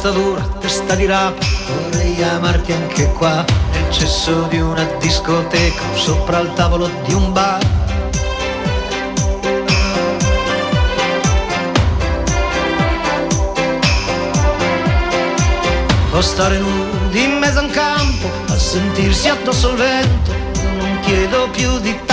Testa dura, testa di rapa, vorrei amarti anche qua, nel cesso di una discoteca, sopra il tavolo di un bar. O stare nudi in mezzo a un campo, a sentirsi addosso al vento, non chiedo più di tanto,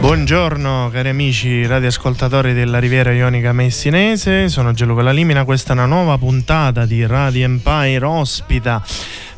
Buongiorno cari amici radioascoltatori della Riviera Ionica Messinese, sono Gianluca Lalimina, questa è una nuova puntata di Radio Empire ospita.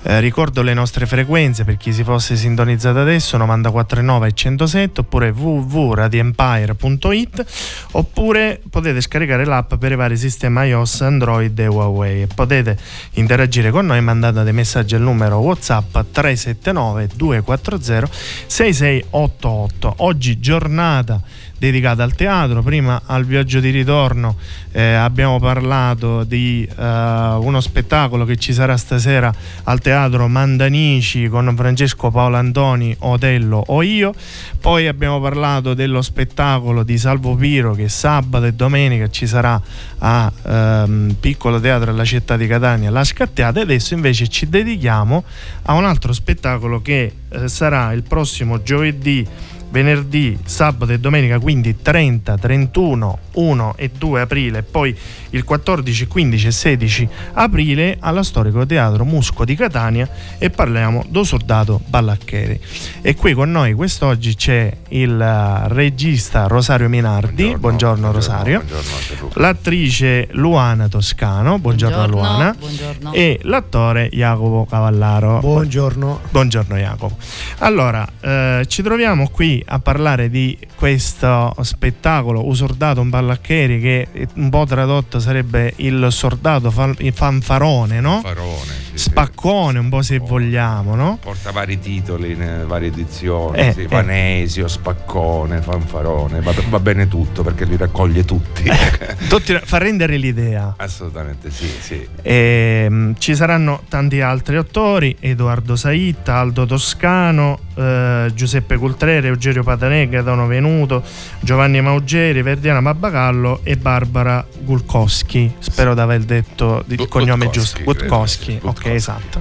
Eh, ricordo le nostre frequenze per chi si fosse sintonizzato adesso 94.9 e 107 oppure www.radioempire.it oppure potete scaricare l'app per i vari sistemi iOS, Android e Huawei. Potete interagire con noi mandando dei messaggi al numero WhatsApp 379 240 6688 oggi giornata dedicata al teatro. Prima al viaggio di ritorno eh, abbiamo parlato di uh, uno spettacolo che ci sarà stasera al teatro Mandanici con Francesco Paolo Antoni, Otello o io. Poi abbiamo parlato dello spettacolo di Salvo Piro che sabato e domenica ci sarà a um, Piccolo Teatro alla città di Catania, La Scatteata. E adesso invece ci dedichiamo a un altro spettacolo che eh, sarà il prossimo giovedì venerdì, sabato e domenica, quindi 30, 31, 1 e 2 aprile, poi il 14, 15 e 16 aprile alla Storico Teatro Musco di Catania e parliamo do soldato Ballaccheri. E qui con noi quest'oggi c'è il eh, regista Rosario Minardi, buongiorno, buongiorno Rosario, buongiorno l'attrice Luana Toscano, buongiorno, buongiorno Luana, buongiorno. e l'attore Jacopo Cavallaro. Buongiorno. Buongiorno Jacopo. Allora, eh, ci troviamo qui a parlare di questo spettacolo Usordato un Ballaccheri che un po' tradotto sarebbe il sordato fanfarone, no? Fanfarone, sì, Spaccone un po' se oh, vogliamo, no? Porta vari titoli in varie edizioni, eh, sì, Vanesio, Spaccone, Fanfarone, va, va, bene tutto perché li raccoglie tutti. tutti fa rendere l'idea. Assolutamente sì, sì. E, ehm, ci saranno tanti altri autori, Edoardo Saitta, Aldo Toscano, eh, Giuseppe Cultrere, Eugenio Patanega, Dono Venuto, Giovanni Maugeri, Verdiana Babbagallo e Barbara Gulkowski. Spero di aver detto il cognome giusto. Gutkowski, ok, esatto.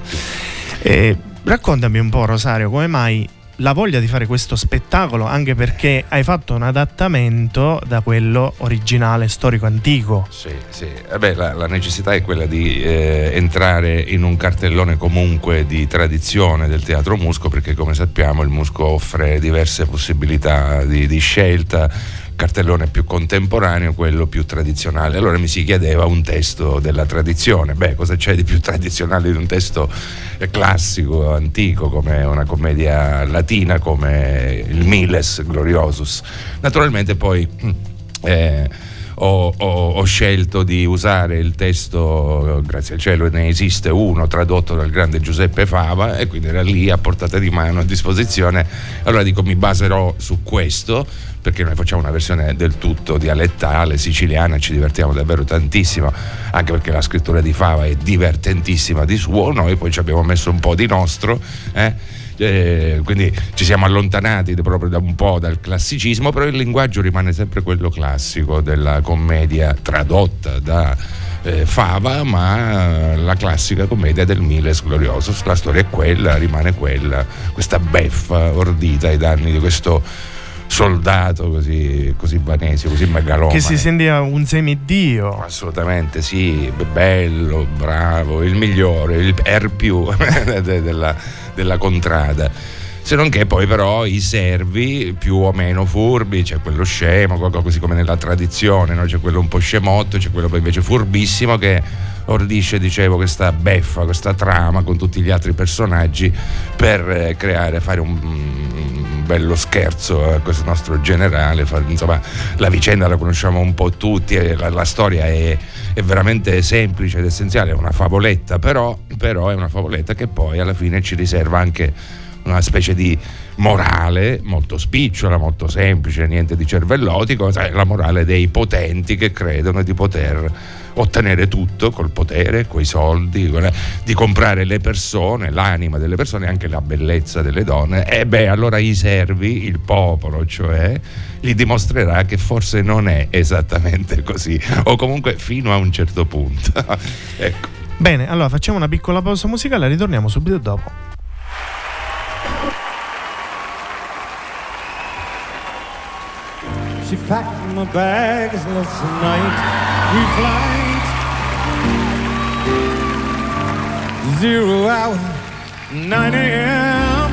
E, raccontami un po', Rosario, come mai la voglia di fare questo spettacolo anche perché hai fatto un adattamento da quello originale storico antico. Sì, sì. Vabbè, la, la, necessità è quella di eh, entrare in un cartellone comunque di tradizione del teatro Musco perché come sappiamo il Musco offre diverse possibilità di, di scelta cartellone più contemporaneo, quello più tradizionale. Allora mi si chiedeva un testo della tradizione. Beh, cosa c'è di più tradizionale di un testo classico, antico, come una commedia latina, come il Miles Gloriosus? Naturalmente poi... Eh, ho, ho, ho, scelto di usare il testo, grazie al cielo ne esiste uno tradotto dal grande Giuseppe Fava e quindi era lì a portata di mano a disposizione. Allora dico mi baserò su questo perché noi facciamo una versione del tutto dialettale, siciliana, ci divertiamo davvero tantissimo, anche perché la scrittura di Fava è divertentissima di suo, noi poi ci abbiamo messo un po' di nostro. Eh? Eh, quindi ci siamo allontanati proprio da un po' dal classicismo, però il linguaggio rimane sempre quello classico della commedia tradotta da eh, Fava, ma la classica commedia del Miles Gloriosus. La storia è quella, rimane quella, questa beffa ordita ai danni di questo soldato così, così vanesio, così megalomane. Che si sentiva un semidio. Assolutamente sì, bello, bravo, il migliore, il R più della, della contrada se non che poi però i servi più o meno furbi, c'è quello scemo, così come nella tradizione, no? c'è quello un po' scemotto, c'è quello poi invece furbissimo che ordisce, dicevo, questa beffa, questa trama con tutti gli altri personaggi per eh, creare, fare un, bello scherzo a questo nostro generale. Insomma, la vicenda la conosciamo un po' tutti, la, la storia è, è, veramente semplice ed essenziale, è una favoletta, però, però è una favoletta che poi alla fine ci riserva anche una specie di morale molto spicciola, molto semplice, niente di cervellotico, la morale dei potenti che credono di poter ottenere tutto col potere, coi soldi, di comprare le persone, l'anima delle persone, anche la bellezza delle donne. E beh, allora i servi, il popolo, cioè, gli dimostrerà che forse non è esattamente così, o comunque fino a un certo punto. ecco. Bene, allora facciamo una piccola pausa musicale e ritorniamo subito dopo. She packed my bags last night. We flight zero hour, 9 a.m.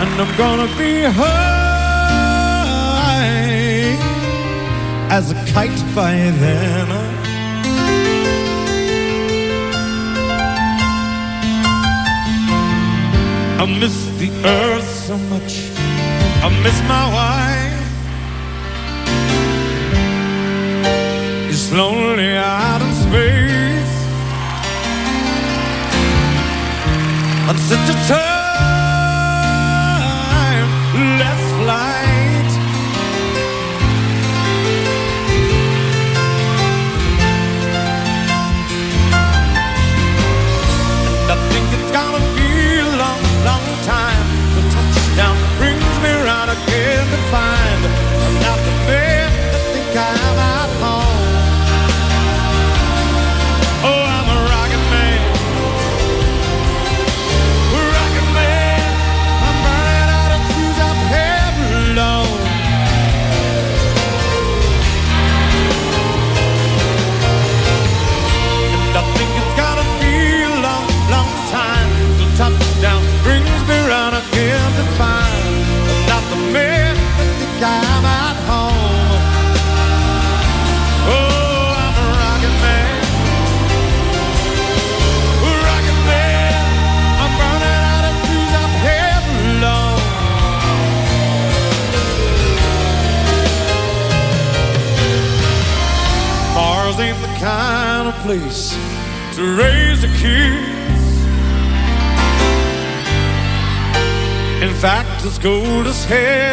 And I'm gonna be high as a kite by then. I miss the earth so much. I miss my wife. It's lonely out in space. On such a time, let's flight. And I think it's gonna gold as hair.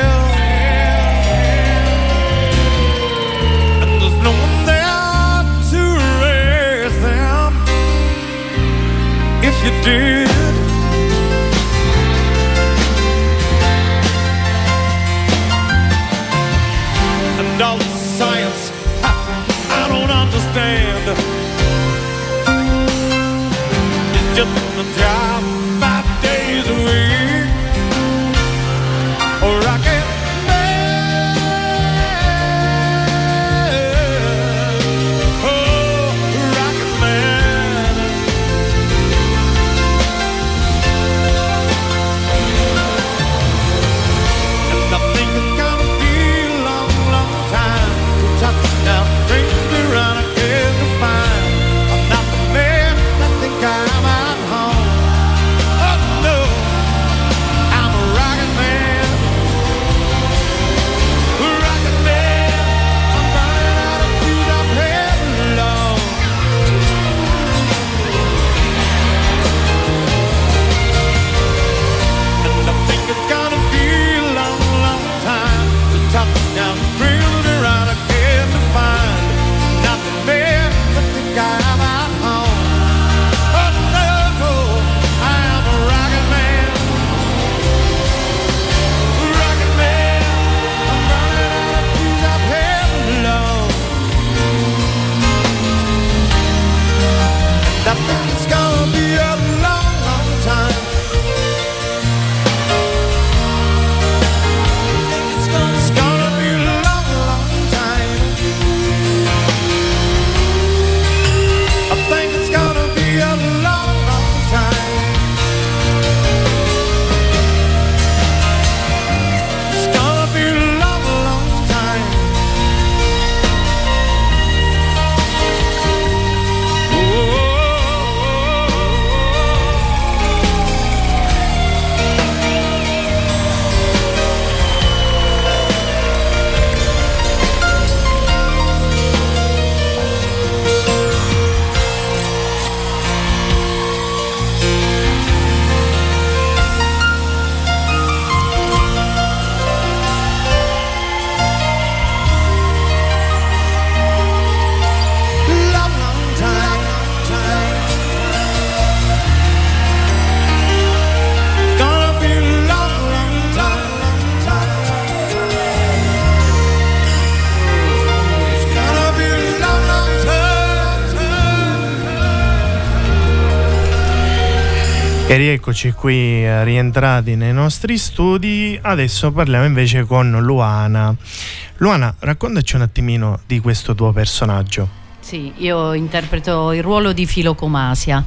E rieccoci qui eh, rientrati nei nostri studi, adesso parliamo invece con Luana. Luana, raccontaci un attimino di questo tuo personaggio. Sì, io interpreto il ruolo di Filocomasia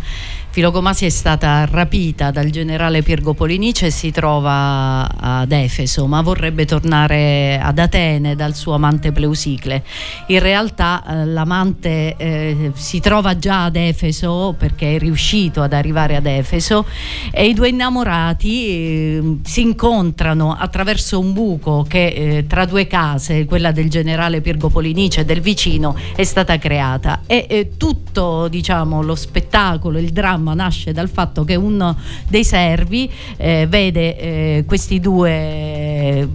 Filocomasi è stata rapita dal generale Pirgo Polinice e si trova ad Efeso, ma vorrebbe tornare ad Atene dal suo amante Pleusicle. In realtà eh, l'amante eh, si trova già ad Efeso perché è riuscito ad arrivare ad Efeso e i due innamorati eh, si incontrano attraverso un buco che eh, tra due case, quella del generale Pirgo Polinice e del vicino, è stata creata. E eh, tutto diciamo, lo spettacolo, il dramma dramma nasce dal fatto che uno dei servi eh, vede eh, questi due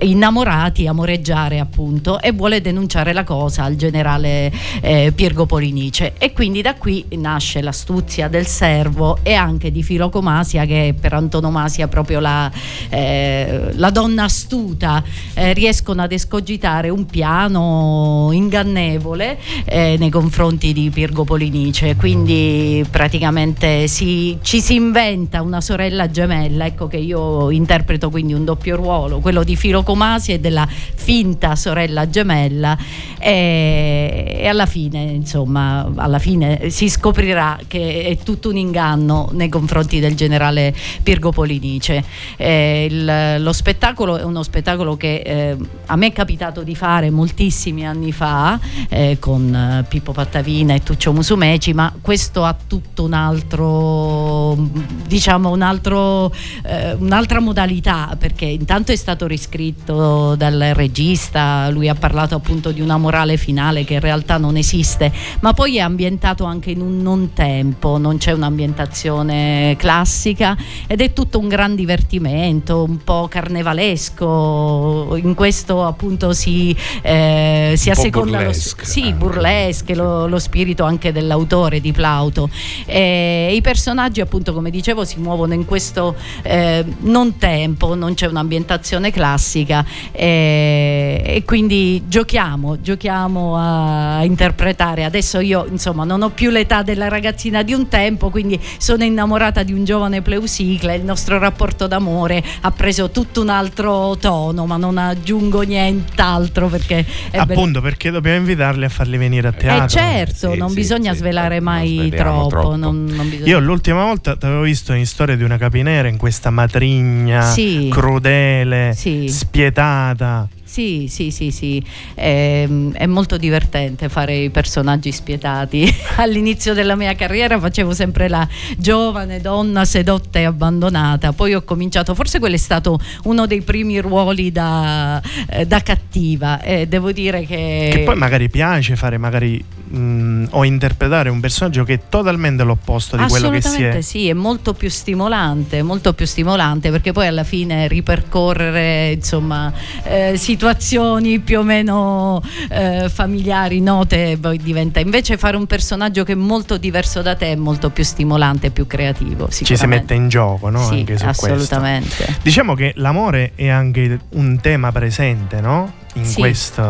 innamorati amoreggiare appunto e vuole denunciare la cosa al generale eh, Piergo Polinice. E quindi da qui nasce l'astuzia del servo e anche di Filocomasia che è per antonomasia proprio la, eh, la donna astuta. Eh, riescono ad escogitare un piano ingannevole eh, nei confronti di Pirgo Polinice. Quindi praticamente praticamente si, ci si inventa una sorella gemella, ecco che io interpreto quindi un doppio ruolo, quello di Filocomasi e della finta sorella gemella e, e alla fine insomma alla fine si scoprirà che è tutto un inganno nei confronti del generale Pirgo Polinice. Eh, il, lo spettacolo è uno spettacolo che eh, a me è capitato di fare moltissimi anni fa eh, con eh, Pippo Pattavina e Tuccio Musumeci, ma questo ha tutto un altro altro, diciamo un altro, eh, un'altra modalità perché intanto è stato riscritto dal regista, lui ha parlato appunto di una morale finale che in realtà non esiste, ma poi è ambientato anche in un non tempo, non c'è un'ambientazione classica ed è tutto un gran divertimento, un po' carnevalesco, in questo appunto si, eh, si asseconda burlesque, lo, sì, burlesque, lo, lo, spirito anche dell'autore di Plauto. Eh, i personaggi appunto come dicevo si muovono in questo eh, non tempo, non c'è un'ambientazione classica eh, e quindi giochiamo, giochiamo a interpretare. Adesso io insomma non ho più l'età della ragazzina di un tempo, quindi sono innamorata di un giovane Pleusicle, il nostro rapporto d'amore ha preso tutto un altro tono, ma non aggiungo nient'altro perché... Appunto be- perché dobbiamo invitarli a farli venire a eh, teatro. Eh certo, sì, non sì, bisogna sì, svelare mai troppo. troppo. Non, io l'ultima volta ti avevo visto in Storia di una capinera in questa matrigna sì. crudele, sì. spietata. Sì, sì, sì, sì. È, ehm, è, molto divertente fare i personaggi spietati. All'inizio della mia carriera facevo sempre la giovane donna sedotta e abbandonata, poi ho cominciato, forse quello è stato uno dei primi ruoli da, eh, da cattiva e devo dire che... Che poi magari piace fare magari mh, o interpretare un personaggio che è totalmente l'opposto di quello che si è. sì, è molto più stimolante, molto più stimolante perché poi alla fine ripercorrere insomma eh, situazioni più o meno eh, familiari, note, poi diventa invece fare un personaggio che è molto diverso da te è molto più stimolante più creativo. Ci si mette in gioco, no? Sì, assolutamente. Questo. Diciamo che l'amore è anche un tema presente, no? In, sì. questo,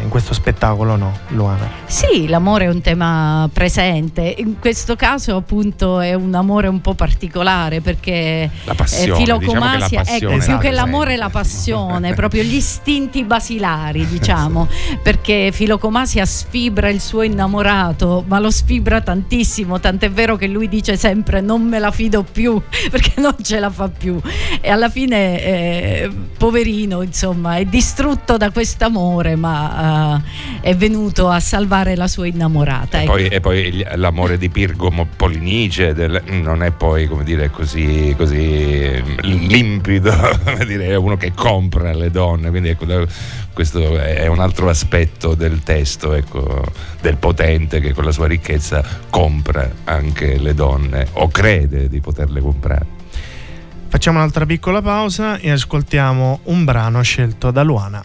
in, questo, spettacolo, no, Luana? Sì, l'amore è un tema presente. In questo caso, appunto, è un amore un po' particolare perché la passione, filocomasia, diciamo che ecco, più che l'amore è la passione, proprio gli istinti basilari, diciamo, perché filocomasia sfibra il suo innamorato, ma lo sfibra tantissimo, tant'è vero che lui dice sempre non me la fido più perché non ce la fa più. E alla fine, eh, poverino, insomma, è distrutto da da quest'amore, ma uh, è venuto a salvare la sua innamorata. E, ecco. poi, e poi, l'amore di Pirgo Polinice del, non è poi come dire, così, così limpido, come dire, è uno che compra le donne, quindi ecco, questo è un altro aspetto del testo, ecco, del potente che con la sua ricchezza compra anche le donne o crede di poterle comprare. Facciamo un'altra piccola pausa e ascoltiamo un brano scelto da Luana.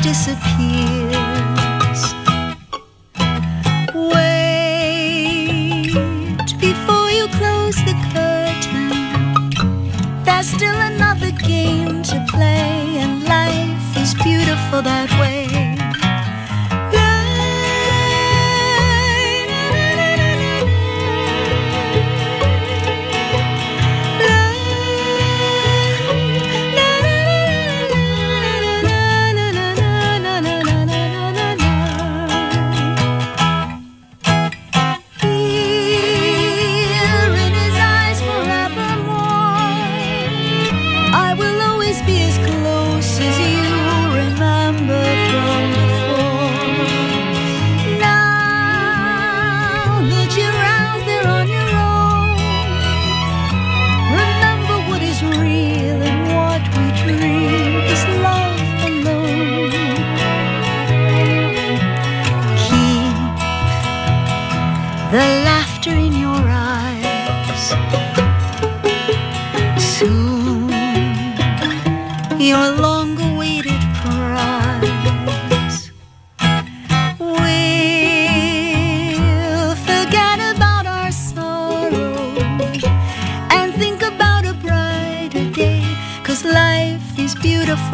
disappear.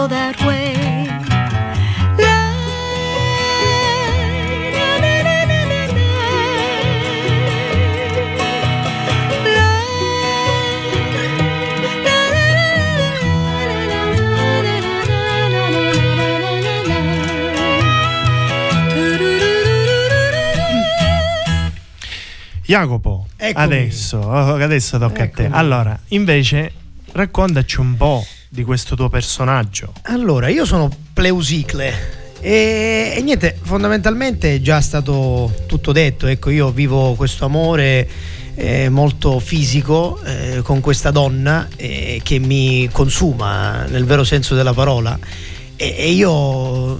Beautiful that way. Jacopo, Eccomi. adesso, oh, adesso tocca a te. Eccomi. Allora, invece, raccontaci un po' di questo tuo personaggio. Allora, io sono Pleusicle e, e niente, fondamentalmente è già stato tutto detto. Ecco, io vivo questo amore eh, molto fisico eh, con questa donna eh, che mi consuma nel vero senso della parola. E, e io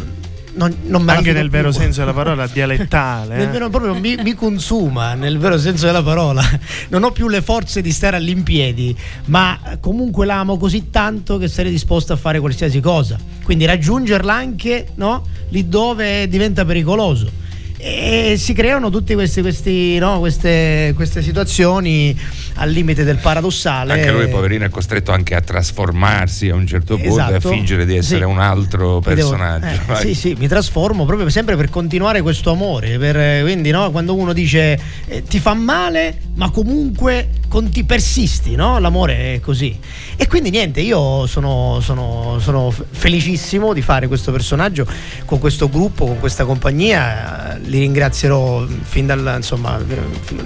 non, non Anche nel più. vero senso della parola dialettale. Eh? vero- proprio mi, mi consuma nel vero senso della parola. Non ho più le forze di stare all'impiedi, ma comunque l'amo così tanto che sarei disposto a fare qualsiasi cosa. Quindi raggiungerla anche no, lì dove diventa pericoloso. E si creano tutte queste, questi, no, queste, queste situazioni al limite del paradossale. Anche lui, poverino, è costretto anche a trasformarsi a un certo punto e a Esatto. fingere di essere Sì. un altro Mi devo- personaggio. eh, sì, sì, mi trasformo proprio sempre per continuare questo amore. per- quindi, no, quando uno dice eh, ti fa male, ma comunque conti- persisti, no? L'amore è così. E quindi niente, io sono, sono- sono felicissimo di fare questo personaggio con questo gruppo, con questa compagnia. Eh, Li ringrazierò fin dal insomma, eh,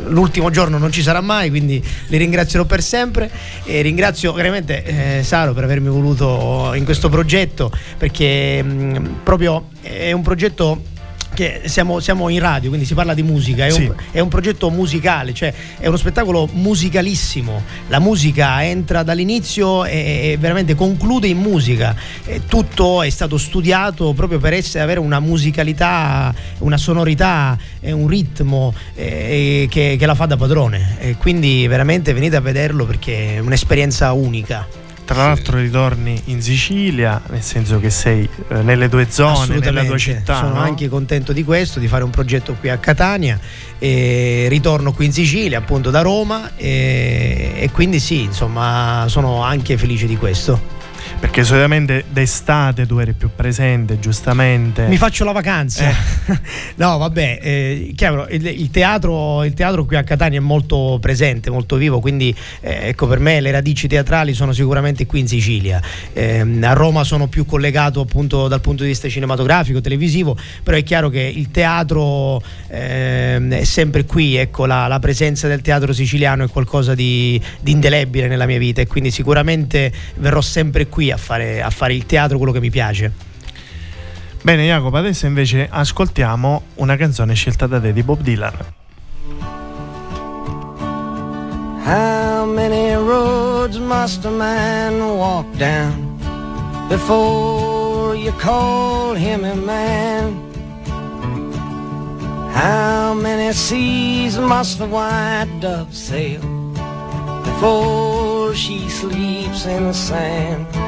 l'ultimo giorno non ci sarà mai, quindi li ringrazierò per sempre. E ringrazio veramente eh, Saro per avermi voluto in questo progetto perché mh, proprio è un progetto che siamo, siamo in radio, quindi si parla di musica, è, Sì. un, è un progetto musicale, cioè è uno spettacolo musicalissimo. La musica entra dall'inizio e, e veramente conclude in musica. E tutto è stato studiato proprio per essere, avere una musicalità, una sonorità e un ritmo eh, che, che la fa da padrone. E quindi veramente venite a vederlo perché è un'esperienza unica. Tra l'altro ritorni in Sicilia, nel senso che sei eh, nelle tue zone, nella tua città. Sono no? anche contento di questo, di fare un progetto qui a Catania. E ritorno qui in Sicilia, appunto da Roma. E, e quindi sì, insomma, sono anche felice di questo. Perché solitamente d'estate tu eri più presente, giustamente. Mi faccio la vacanza. Eh. no, vabbè, eh, chiaro, il, il teatro, il teatro qui a Catania è molto presente, molto vivo, quindi eh, ecco per me le radici teatrali sono sicuramente qui in Sicilia. Ehm, a Roma sono più collegato appunto dal punto di vista cinematografico, televisivo, però è chiaro che il teatro ehm, è sempre qui, ecco, la, la presenza del teatro siciliano è qualcosa di, di indelebile nella mia vita e quindi sicuramente verrò sempre qui a fare, a fare il teatro, quello che mi piace. Bene, Jacopo, adesso invece ascoltiamo una canzone scelta da te di Bob Dylan. How many roads must a man walk down before you call him a man? How many seas must the white dove sail before she sleeps in the sand?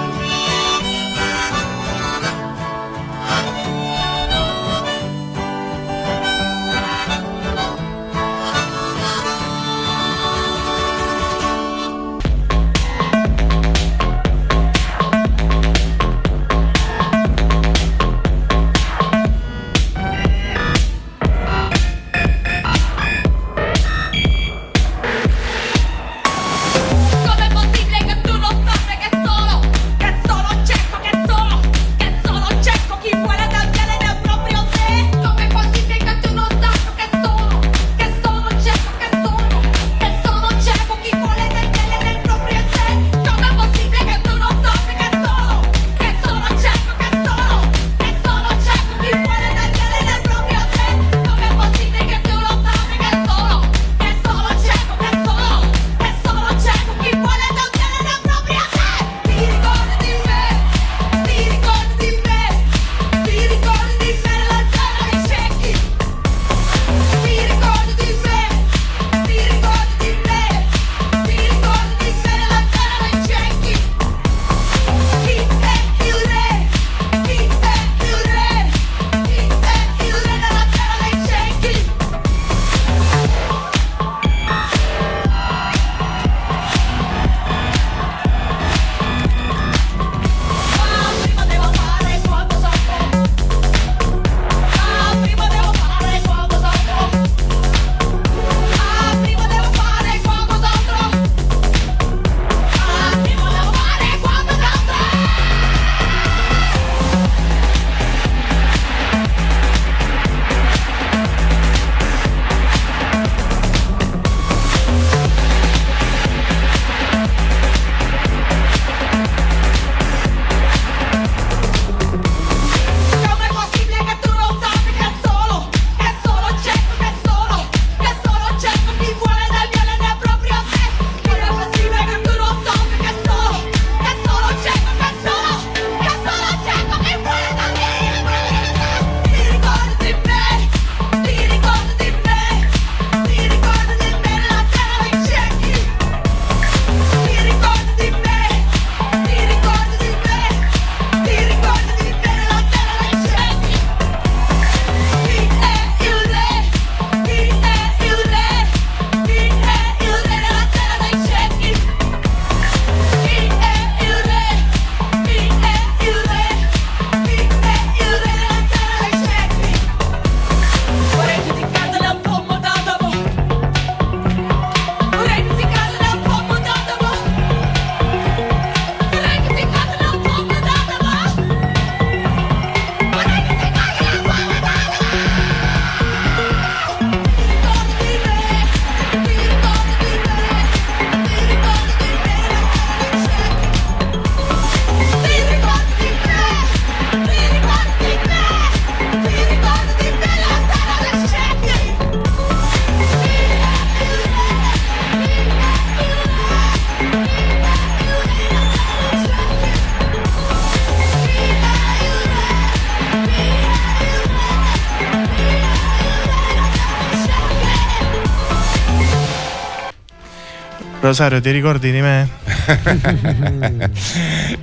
Rosario, ti ricordi di me?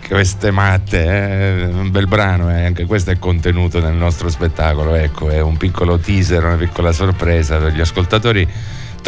Queste matte, eh? un bel brano, eh? anche questo è contenuto nel nostro spettacolo. Ecco, è un piccolo teaser, una piccola sorpresa per gli ascoltatori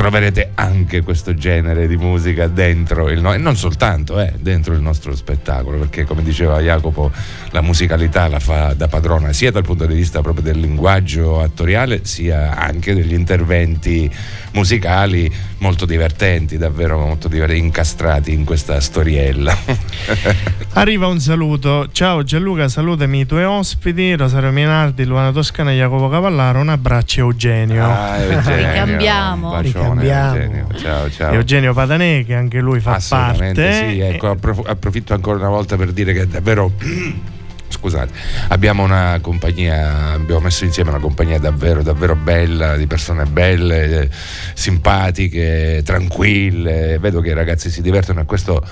troverete anche questo genere di musica dentro il no- e non soltanto eh, dentro il nostro spettacolo perché come diceva Jacopo la musicalità la fa da padrona sia dal punto di vista proprio del linguaggio attoriale sia anche degli interventi musicali molto divertenti davvero molto divertenti incastrati in questa storiella Arriva un saluto. Ciao Gianluca, salutami i tuoi ospiti, Rosario Minardi, Luana Toscana e Jacopo Cavallaro. Un abbraccio Eugenio. ah, Eugenio, Ricambiamo. Ricambiamo. Eugenio. ciao ciao Eugenio Padanè, che anche lui fa parte. sì, ecco, approf- approfitto ancora una volta per dire che davvero scusate, abbiamo una compagnia, abbiamo messo insieme una compagnia davvero, davvero bella, di persone belle, simpatiche, tranquille, vedo che i ragazzi si divertono e questo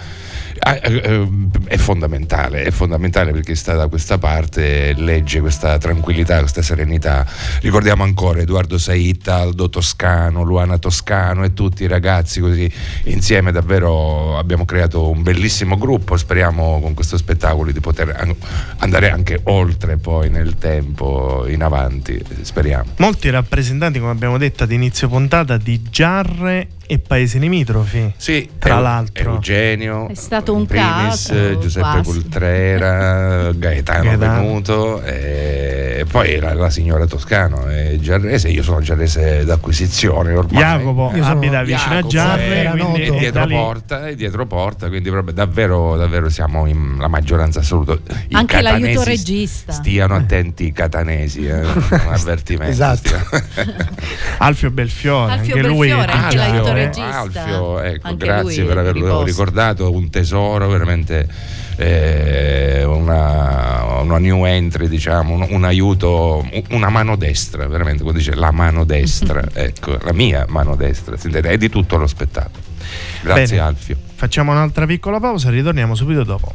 ah, eh, eh, è fondamentale, è fondamentale perché sta da questa parte, legge questa tranquillità, questa serenità. Ricordiamo ancora Edoardo Saitta, Aldo Toscano, Luana Toscano e tutti i ragazzi così insieme davvero abbiamo creato un bellissimo gruppo, speriamo con questo spettacolo di poter an- andare anche oltre poi nel tempo in avanti, speriamo. Molti rappresentanti, come abbiamo detto ad inizio puntata, di Giarre e paesi limitrofi. Sì, Tra l'altro. Eugenio, È stato un primis, caso, Giuseppe quasi. Cultrera, Gaetano, Gaetano. Venuto e poi la, la signora Toscano e Giarrese, io sono giarrese d'acquisizione ormai. Jacopo sono abita vicino a Giarre, era quindi e da dietro porta, e dietro porta, quindi proprio davvero, davvero siamo in la maggioranza assoluta. I Anche l'aiuto regista. Stiano attenti i catanesi, eh, un avvertimento. Esatto. Alfio Belfiore, Alfio anche lui Belfiore, è di anche Giarre. l'aiuto Alfio, regista. Alfio, ecco, Anche grazie lui per averlo posto. ricordato, un tesoro, veramente eh, una, una new entry, diciamo, un, un aiuto, un- una mano destra, veramente, come dice la mano destra, ecco, la mia mano destra, sentite, è di tutto lo spettacolo. Grazie Bene. Alfio. Facciamo un'altra piccola pausa, ritorniamo subito dopo.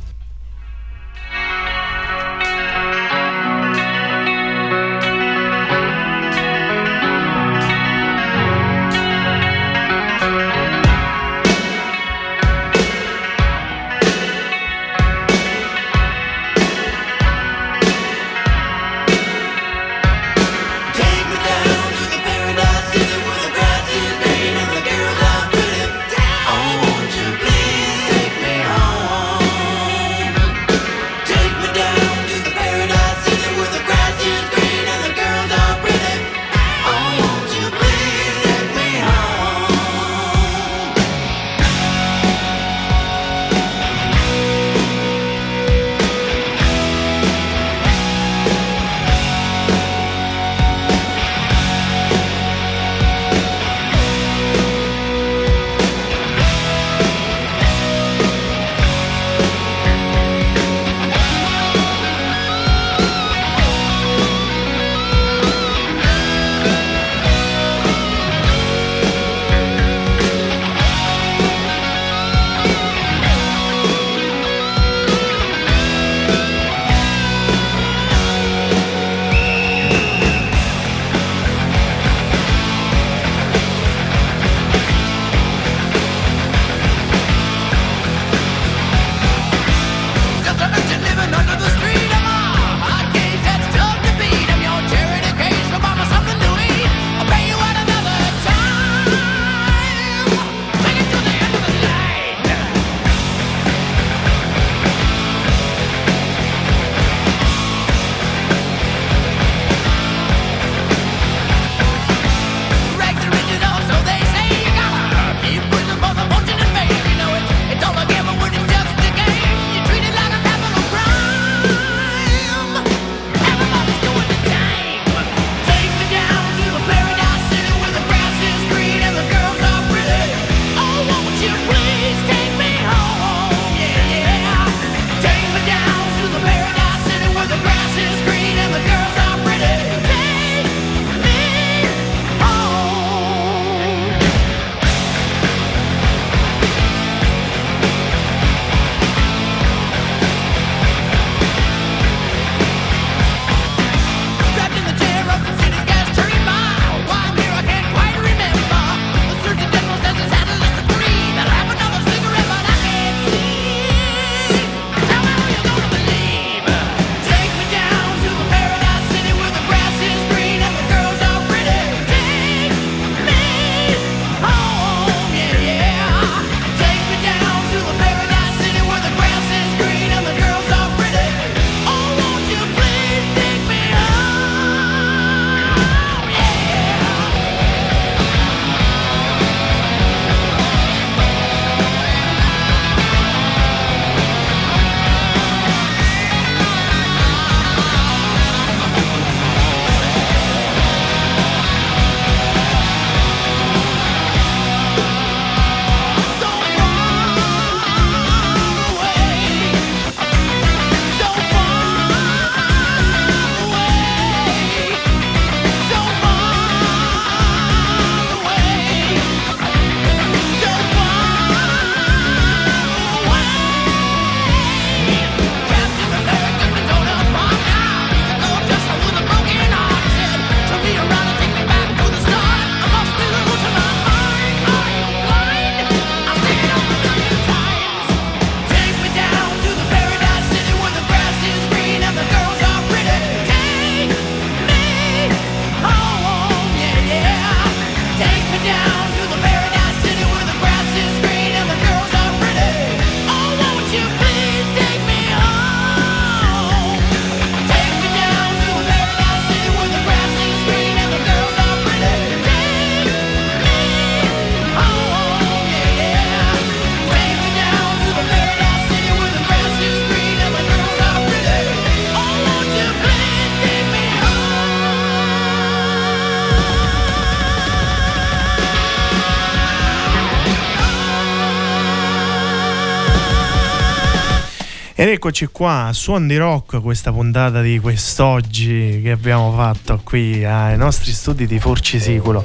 Eccoci qua, Suon di Rock, questa puntata di quest'oggi che abbiamo fatto qui ai nostri studi di Forcisiculo.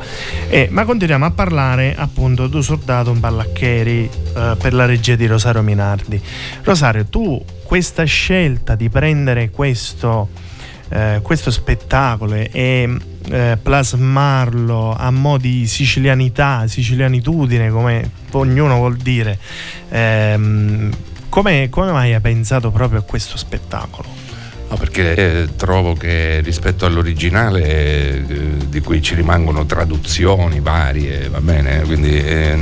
Eh, ma continuiamo a parlare appunto du soldato un ballaccheri eh, per la regia di Rosario Minardi. Rosario, tu questa scelta di prendere questo, eh, questo spettacolo e eh, plasmarlo a mo' di sicilianità, sicilianitudine, come ognuno vuol dire, ehm, come, come mai hai pensato proprio a questo spettacolo? No, perché eh, trovo che rispetto all'originale, eh, di cui ci rimangono traduzioni varie, va bene, quindi eh,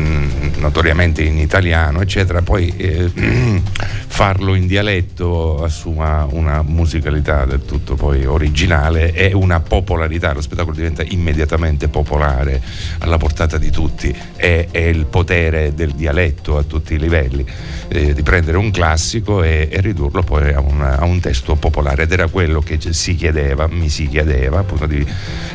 notoriamente in italiano, eccetera, poi eh, farlo in dialetto assuma una musicalità del tutto poi originale e una popolarità, lo spettacolo diventa immediatamente popolare, alla portata di tutti, è, è il potere del dialetto a tutti i livelli, eh, di prendere un classico e, e ridurlo poi a un, a un testo popolare ed era quello che si chiedeva, mi si chiedeva, appunto di,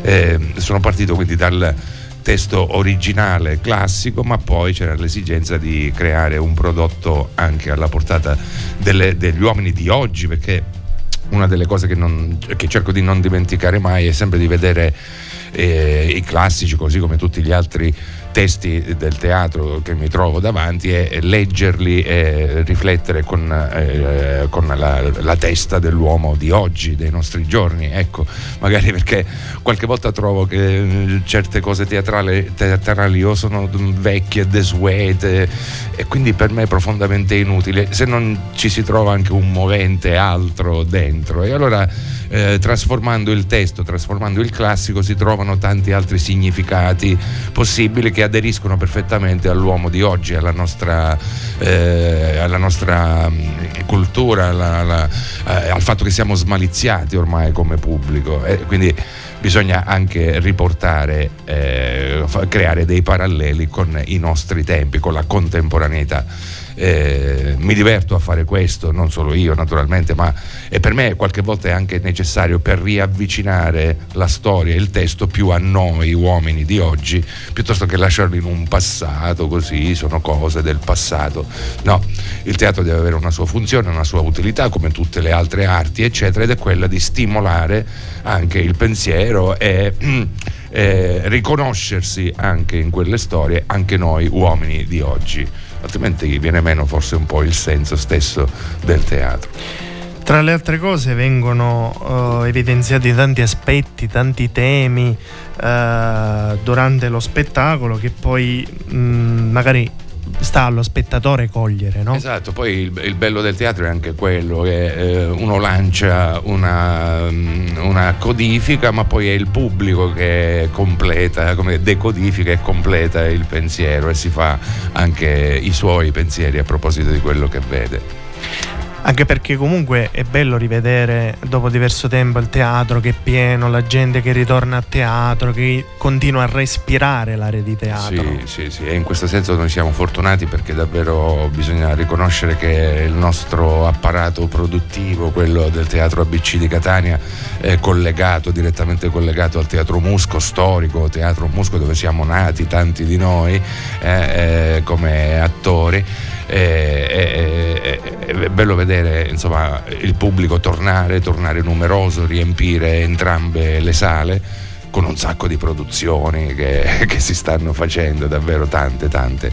eh, sono partito quindi dal testo originale classico, ma poi c'era l'esigenza di creare un prodotto anche alla portata delle- degli uomini di oggi, perché una delle cose che, non- che cerco di non dimenticare mai è sempre di vedere eh, i classici, così come tutti gli altri testi del teatro che mi trovo davanti e leggerli e riflettere con, eh, con la, la testa dell'uomo di oggi, dei nostri giorni. Ecco, magari perché qualche volta trovo che eh, certe cose teatrali, teatrali o sono vecchie, desuete e quindi per me è profondamente inutile se non ci si trova anche un movente altro dentro. E allora eh, trasformando il testo, trasformando il classico si trovano tanti altri significati possibili che aderiscono perfettamente all'uomo di oggi, alla nostra, eh, alla nostra mh, cultura, alla- alla- eh, al fatto che siamo smaliziati ormai come pubblico. E quindi bisogna anche riportare, eh, creare dei paralleli con i nostri tempi, con la contemporaneità. Eh, mi diverto a fare questo, non solo io naturalmente, ma per me qualche volta è anche necessario per riavvicinare la storia e il testo più a noi uomini di oggi, piuttosto che lasciarlo in un passato così, sono cose del passato. No, il teatro deve avere una sua funzione, una sua utilità come tutte le altre arti, eccetera, ed è quella di stimolare anche il pensiero e eh, riconoscersi anche in quelle storie, anche noi uomini di oggi. Altrimenti viene meno forse un po' il senso stesso del teatro. Tra le altre cose vengono eh, evidenziati tanti aspetti, tanti temi eh, durante lo spettacolo che poi mh, magari sta allo spettatore cogliere, no? Esatto, poi il, il bello del teatro è anche quello che eh, uno lancia una, mm, una codifica, ma poi è il pubblico che completa, come decodifica e completa il pensiero e si fa anche i suoi pensieri a proposito di quello che vede. Anche perché comunque è bello rivedere dopo diverso tempo il teatro che è pieno, la gente che ritorna a teatro, che continua a respirare l'area di teatro. Sì, sì, sì, e in questo senso noi siamo fortunati perché davvero bisogna riconoscere che il nostro apparato produttivo, quello del Teatro ABC di Catania, è collegato, direttamente collegato al Teatro Musco storico, Teatro Musco dove siamo nati tanti di noi eh, eh, come attori. Eh, eh, è bello vedere insomma, il pubblico tornare, tornare numeroso, riempire entrambe le sale con un sacco di produzioni che, che si stanno facendo, davvero tante, tante.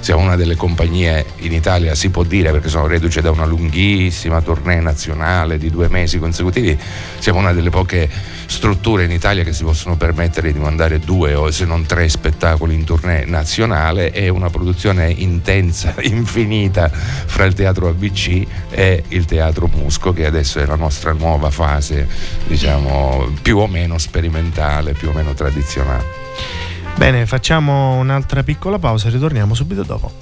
Siamo una delle compagnie in Italia, si può dire, perché sono reduce da una lunghissima tournée nazionale di due mesi consecutivi, siamo una delle poche strutture in Italia che si possono permettere di mandare due o se non tre spettacoli in tournée nazionale e una produzione intensa, infinita fra il teatro ABC e il teatro Musco che adesso è la nostra nuova fase, diciamo, più o meno sperimentale, più o meno tradizionale. Bene, facciamo un'altra piccola pausa e ritorniamo subito dopo.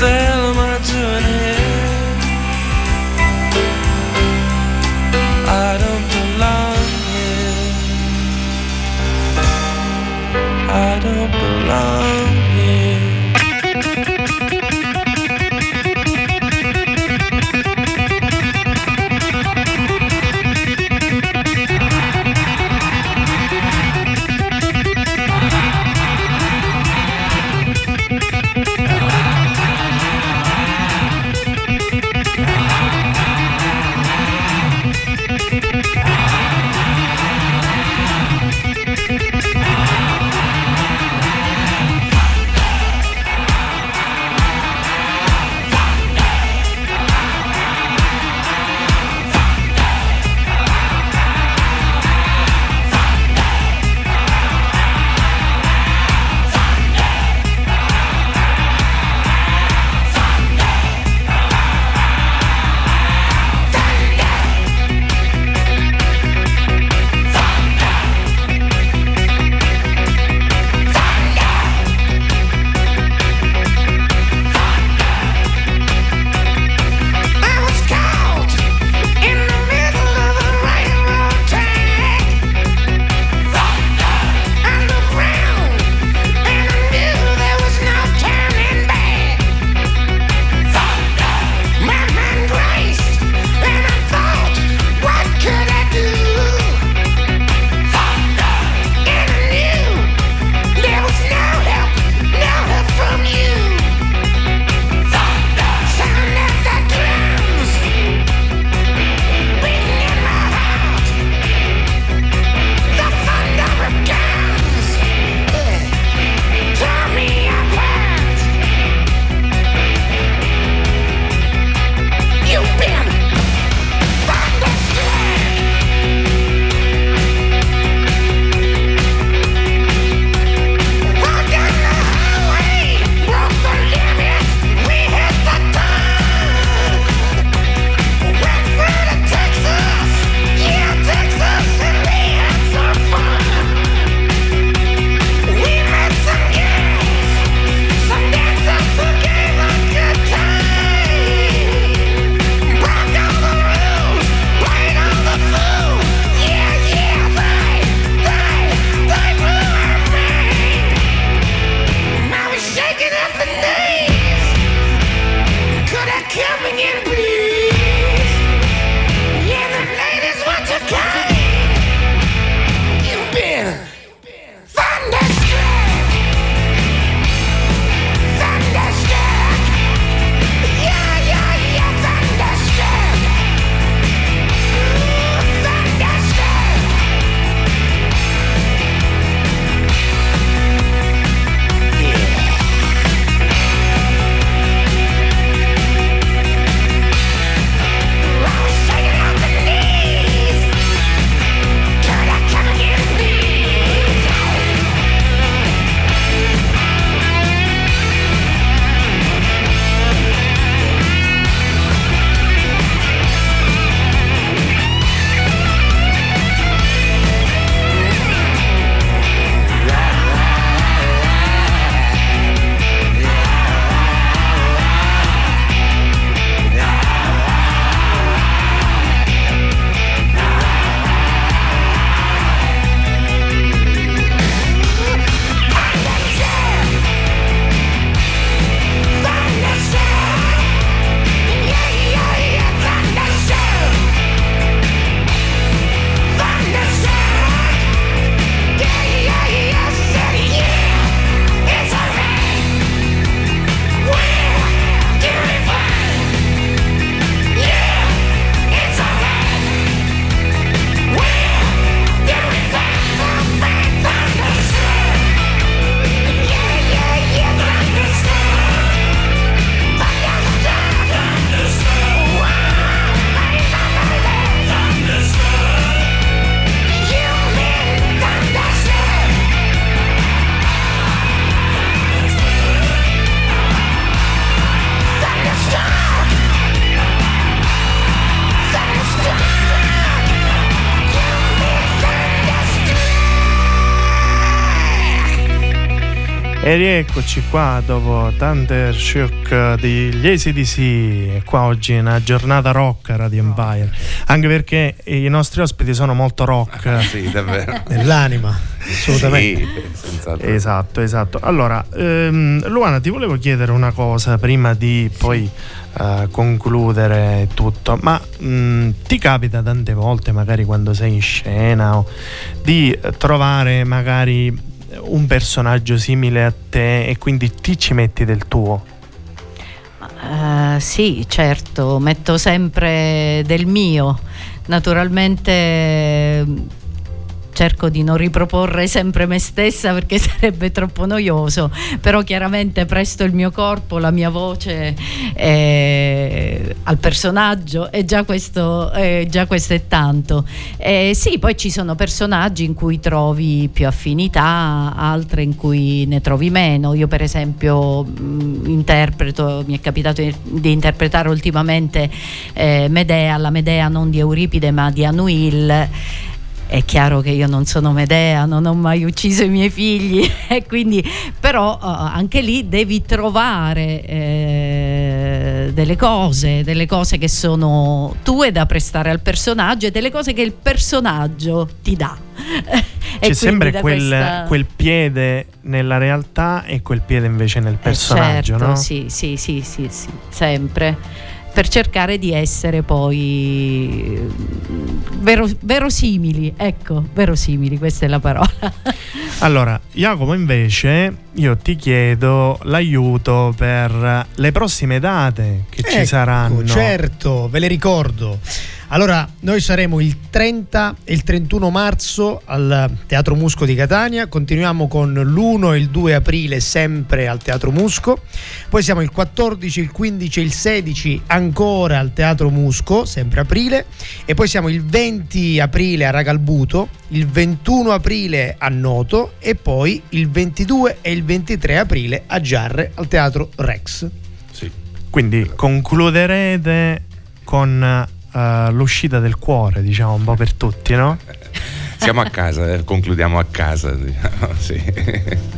there rieccoci qua dopo Thunder Shock degli ACDC. Qua oggi è una giornata rock Radio Empire. Anche perché i nostri ospiti sono molto rock. Sì, davvero. Nell'anima, assolutamente. Sì. Esatto, esatto. Allora, ehm, Luana, ti volevo chiedere una cosa prima di poi eh, concludere tutto. Ma mh, ti capita tante volte, magari quando sei in scena, o di trovare magari un personaggio simile a te e quindi ti ci metti del tuo? Eh, sì, certo, metto sempre del mio. Naturalmente cerco di non riproporre sempre me stessa perché sarebbe troppo noioso, però chiaramente presto il mio corpo, la mia voce eh, al personaggio e già questo, eh, già questo è tanto. Eh, sì, poi ci sono personaggi in cui trovi più affinità, altre in cui ne trovi meno. Io per esempio mh, interpreto, mi è capitato di, di interpretare ultimamente eh, Medea, la Medea non di Euripide ma di Anuil. È chiaro che io non sono Medea, non ho mai ucciso i miei figli, e quindi, però eh, anche lì devi trovare eh, delle cose, delle cose che sono tue da prestare al personaggio e delle cose che il personaggio ti dà. C'è sempre quel, questa- quel piede nella realtà e quel piede invece nel Eh, personaggio, certo, no? Sì, sì, sì, sì, sì, sempre. Per cercare di essere poi vero- verosimili, ecco, verosimili, questa è la parola. Allora, Jacopo, invece, io ti chiedo l'aiuto per le prossime date che ci Ecco, saranno. Certo, ve le ricordo. Allora, noi saremo il 30 e il 31 marzo al Teatro Musco di Catania, continuiamo con l'1 e il 2 aprile sempre al Teatro Musco, poi siamo il 14, il 15 e il 16 ancora al Teatro Musco, sempre aprile, e poi siamo il 20 aprile a Ragalbuto, il 21 aprile a Noto e poi il 22 e il 23 aprile a Giarre al Teatro Rex. Sì. Quindi concluderete con eh, l'uscita del cuore, diciamo, un po' per tutti, no? Siamo a casa, eh, concludiamo a casa. diciamo, sì.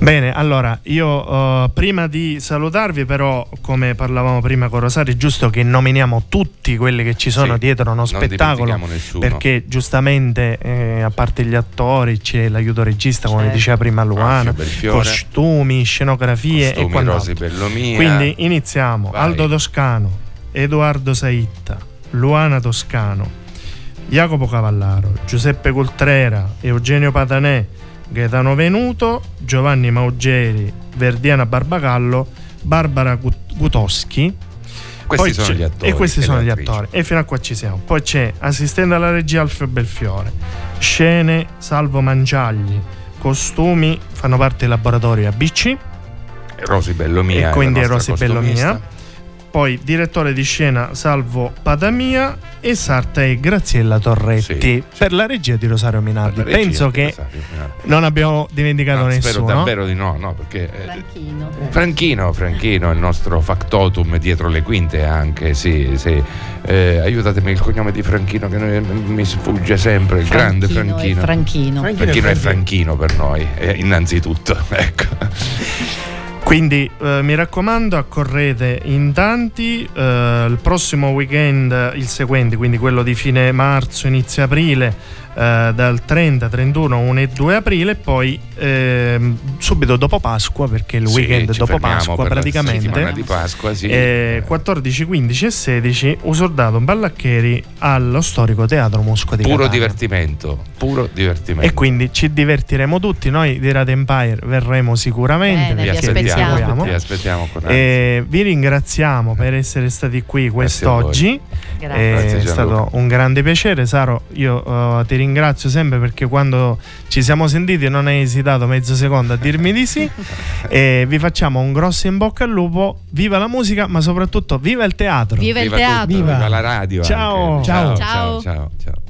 Bene, allora io eh, prima di salutarvi, però, come parlavamo prima con Rosario, è giusto che nominiamo tutti quelli che ci sono Sì, dietro uno spettacolo. Perché giustamente, eh, a parte gli attori, c'è l'aiuto regista, come Certo. diceva prima Luana, Alfio costumi, scenografie e Costumi quant'altro. Rosi Bellomia. Quindi iniziamo. Vai. Aldo Toscano, Edoardo Saitta, Luana Toscano, Jacopo Cavallaro, Giuseppe Coltrera, Eugenio Patanè, Gaetano Venuto, Giovanni Maugeri, Verdiana Barbagallo, Barbara Gut- Gutoschi. Questi sono gli attori. E questi e sono gli attori. E fino a qua ci siamo. Poi c'è assistente alla regia Alfio Belfiore, scene Salvo Manciagli, costumi fanno parte del laboratorio ABC. Rosi Bellomia. E quindi Rosi nostra Bellomia. Poi direttore di scena Salvo Padamia e Sarta e Graziella Torretti Sì, per la regia di Rosario Minardi. Regia Penso che Rosario non abbiamo dimenticato No, spero nessuno. davvero di no, no, perché eh, Franchino. Franchino, Franchino, il nostro factotum dietro le quinte anche, sì, sì. Eh, aiutatemi il cognome di Franchino che noi- mi sfugge sempre, il grande Franchino Franchino. Franchino. Franchino è Franchino per noi, eh, innanzitutto, ecco. Quindi eh, mi raccomando, accorrete in tanti. eh, il prossimo weekend, il seguente, quindi quello di fine marzo, inizio aprile, eh, dal 30, 31, 1 e 2 aprile, e poi ehm, subito dopo Pasqua, perché il Sì, weekend ci dopo Pasqua praticamente. di Pasqua, sì. eh, 14, 15 e 16 Usordato Ballaccheri allo storico Teatro Musco di puro Catania. divertimento, puro divertimento. E quindi ci divertiremo tutti. Noi di Radio Empire verremo sicuramente. Bene, vi aspettiamo. Vi aspettiamo con ansia. E vi ringraziamo per essere stati qui quest'oggi. Grazie. È Grazie, Gianluca. stato un grande piacere. Saro, io eh, ti ringrazio sempre perché quando ci siamo sentiti non hai esitato mezzo secondo a dirmi di sì. e vi facciamo un grosso in bocca al lupo. Viva la musica, ma soprattutto viva il teatro. Viva il Viva teatro. tutto, Viva. viva la radio. Ciao. anche. Ciao. ciao, Ciao. ciao, ciao.